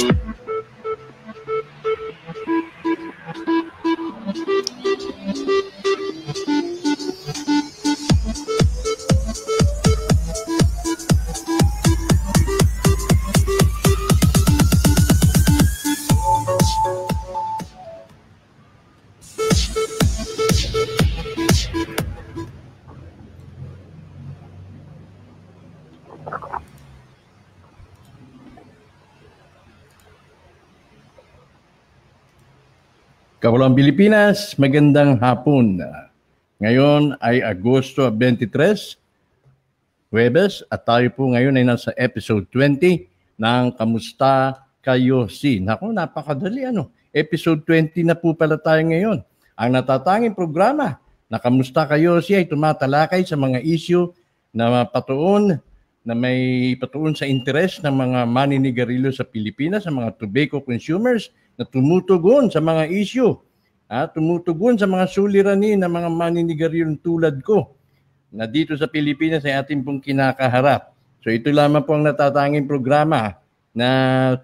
Peace. Kawalang Pilipinas, magandang hapon. Ngayon ay Agosto 23, Huwebes, at tayo po ngayon ay nasa episode 20 ng Kamusta Kayo Si. Naku, napakadali ano. Episode 20 na po pala tayo ngayon. Ang natatanging programa na Kamusta Kayo Si ay tumatalakay sa mga issue na patuon na may patuon sa interes ng mga maninigarilyo sa Pilipinas, sa mga tobacco consumers, na tumutugon sa mga issue, ha, tumutugon sa mga suliranin ng mga maninigarilyo tulad ko na dito sa Pilipinas ay ating pong kinakaharap. So ito lamang po ang natatanging programa na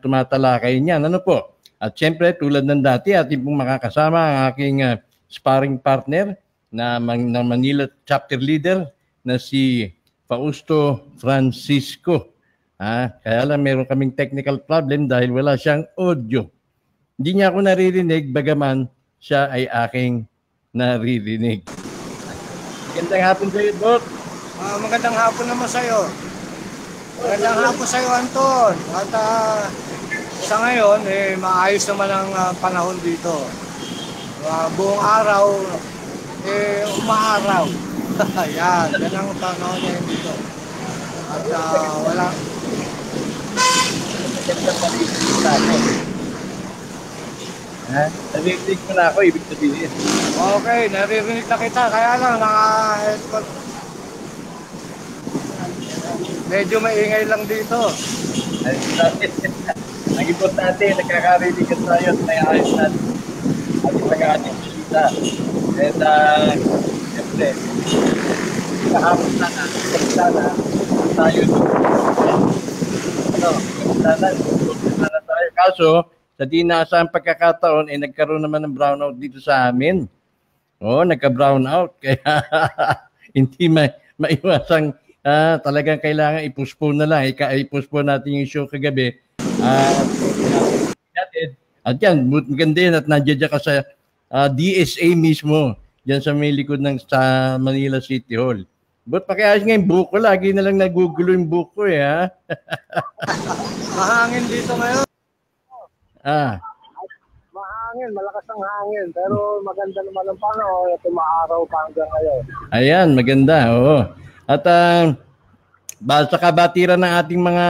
tumatalakay niyan. Ano po? At siyempre, tulad ng dati, ating pong makakasama ang aking uh, sparring partner na, man, na Manila chapter leader na si Fausto Francisco. Ah, kaya lang meron kaming technical problem dahil wala siyang audio. Hindi niya ako naririnig bagaman siya ay aking naririnig. Magandang hapon sa iyo, Doc. Uh, magandang hapon naman sa iyo. Magandang hapon sa iyo, Anton. At uh, sa ngayon, eh, maayos naman ang uh, panahon dito. Uh, buong araw, eh, umaaraw. Yan, yan ang panahon niya dito. At uh, wala... Ha? Naririnig mo na ako, ibig sabihin. Okay, naririnig na kita. Kaya lang, naka-headphone. Medyo maingay lang dito. Ang importante, nagkakarinig ka tayo at may ayos natin. Ating pag-ating bisita. And, uh, siyempre, kahapon na na, sana, tayo ano, sana, sana tayo. Kaso, sa di naasang pagkakataon, eh, nagkaroon naman ng brownout dito sa amin. Oo, oh, nagka-brownout. Kaya hindi ma maiwasang uh, talagang kailangan i-postpone na lang. I-postpone natin yung show kagabi. Uh, at yan, maganda yan at nandiyan ka sa uh, ah, DSA mismo. Diyan sa may likod ng sa Manila City Hall. But pakiayos nga yung buko, lagi na lang nagugulo yung buko eh, ha? Mahangin dito ngayon. Ah. Mahangin, malakas ang hangin. Pero maganda naman ang panahon at umaaraw pa hanggang ngayon. Ayan, maganda. Oo. At uh, sa kabatiran ng ating mga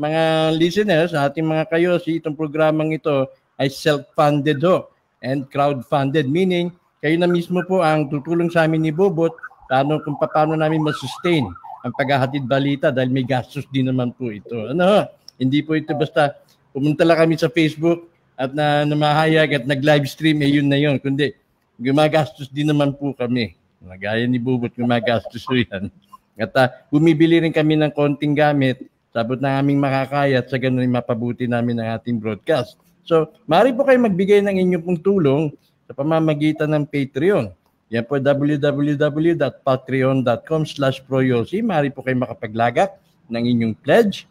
mga listeners, ating mga kayo, si itong programang ito ay self-funded ho and crowd-funded. Meaning, kayo na mismo po ang tutulong sa amin ni Bobot paano, kung paano namin masustain ang paghahatid balita dahil may gastos din naman po ito. Ano, hindi po ito basta pumunta lang kami sa Facebook at na namahayag at nag-live stream, eh yun na yun. Kundi, gumagastos din naman po kami. Nagaya ni Bubot, gumagastos po yan. At uh, bumibili rin kami ng konting gamit, sabot na aming makakaya at sa ganun mapabuti namin ang ating broadcast. So, maaari po kayo magbigay ng inyong pong tulong sa pamamagitan ng Patreon. Yan po www.patreon.com slash proyosi. Maaari po kayo makapaglagak ng inyong pledge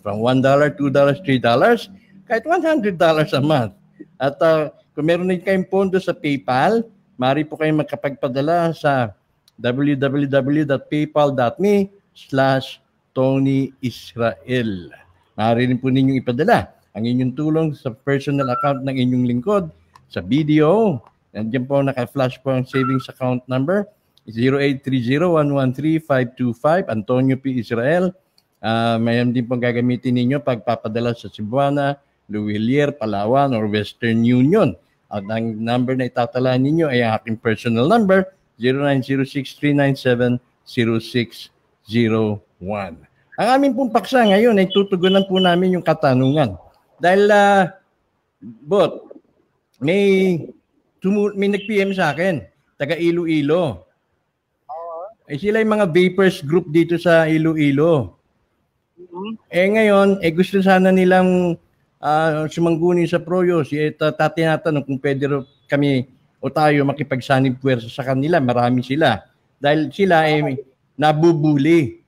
From $1, $2, $3, kahit $100 a month. At uh, kung meron din kayong pondo sa PayPal, mari po kayong magkapagpadala sa www.paypal.me slash Tony Israel. Maaari rin po ninyong ipadala ang inyong tulong sa personal account ng inyong lingkod sa video. Nandiyan po naka-flash po ang savings account number 0830-113-525 Antonio P. Israel Uh, mayroon din pong gagamitin ninyo pagpapadala sa Cebuana, Luwilier, Palawan, or Western Union. At ang number na itatala ninyo ay ang aking personal number, 0906-397-0606. Ang aming pong paksa ngayon ay tutugunan po namin yung katanungan. Dahil, uh, bot, may, tumu- may nag-PM sa akin, taga Iloilo. Eh sila yung mga vapors group dito sa Iloilo. Eh ngayon, eh gusto sana nilang ah, sumangguni sa Proyo. Si eh, ta- ta- tinatanong kung pwede kami o tayo makipagsanib puwersa sa kanila. Marami sila. Dahil sila ay nabubuli.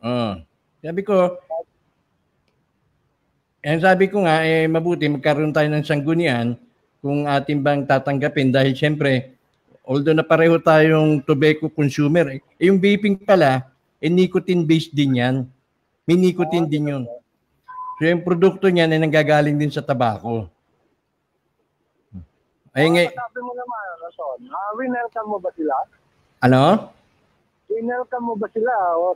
Ah. sabi ko, eh sabi ko nga, eh mabuti magkaroon tayo ng sanggunian kung ating bang tatanggapin dahil siyempre, although na pareho tayong tobacco consumer, eh, yung vaping pala, eh nicotine-based din yan. May nicotine din yun. So yung produkto niyan ay nanggagaling din sa tabako. Ay nga, Sabi mo naman, Rason, uh, winelcome mo ba sila? ano? Winelcome mo ba sila o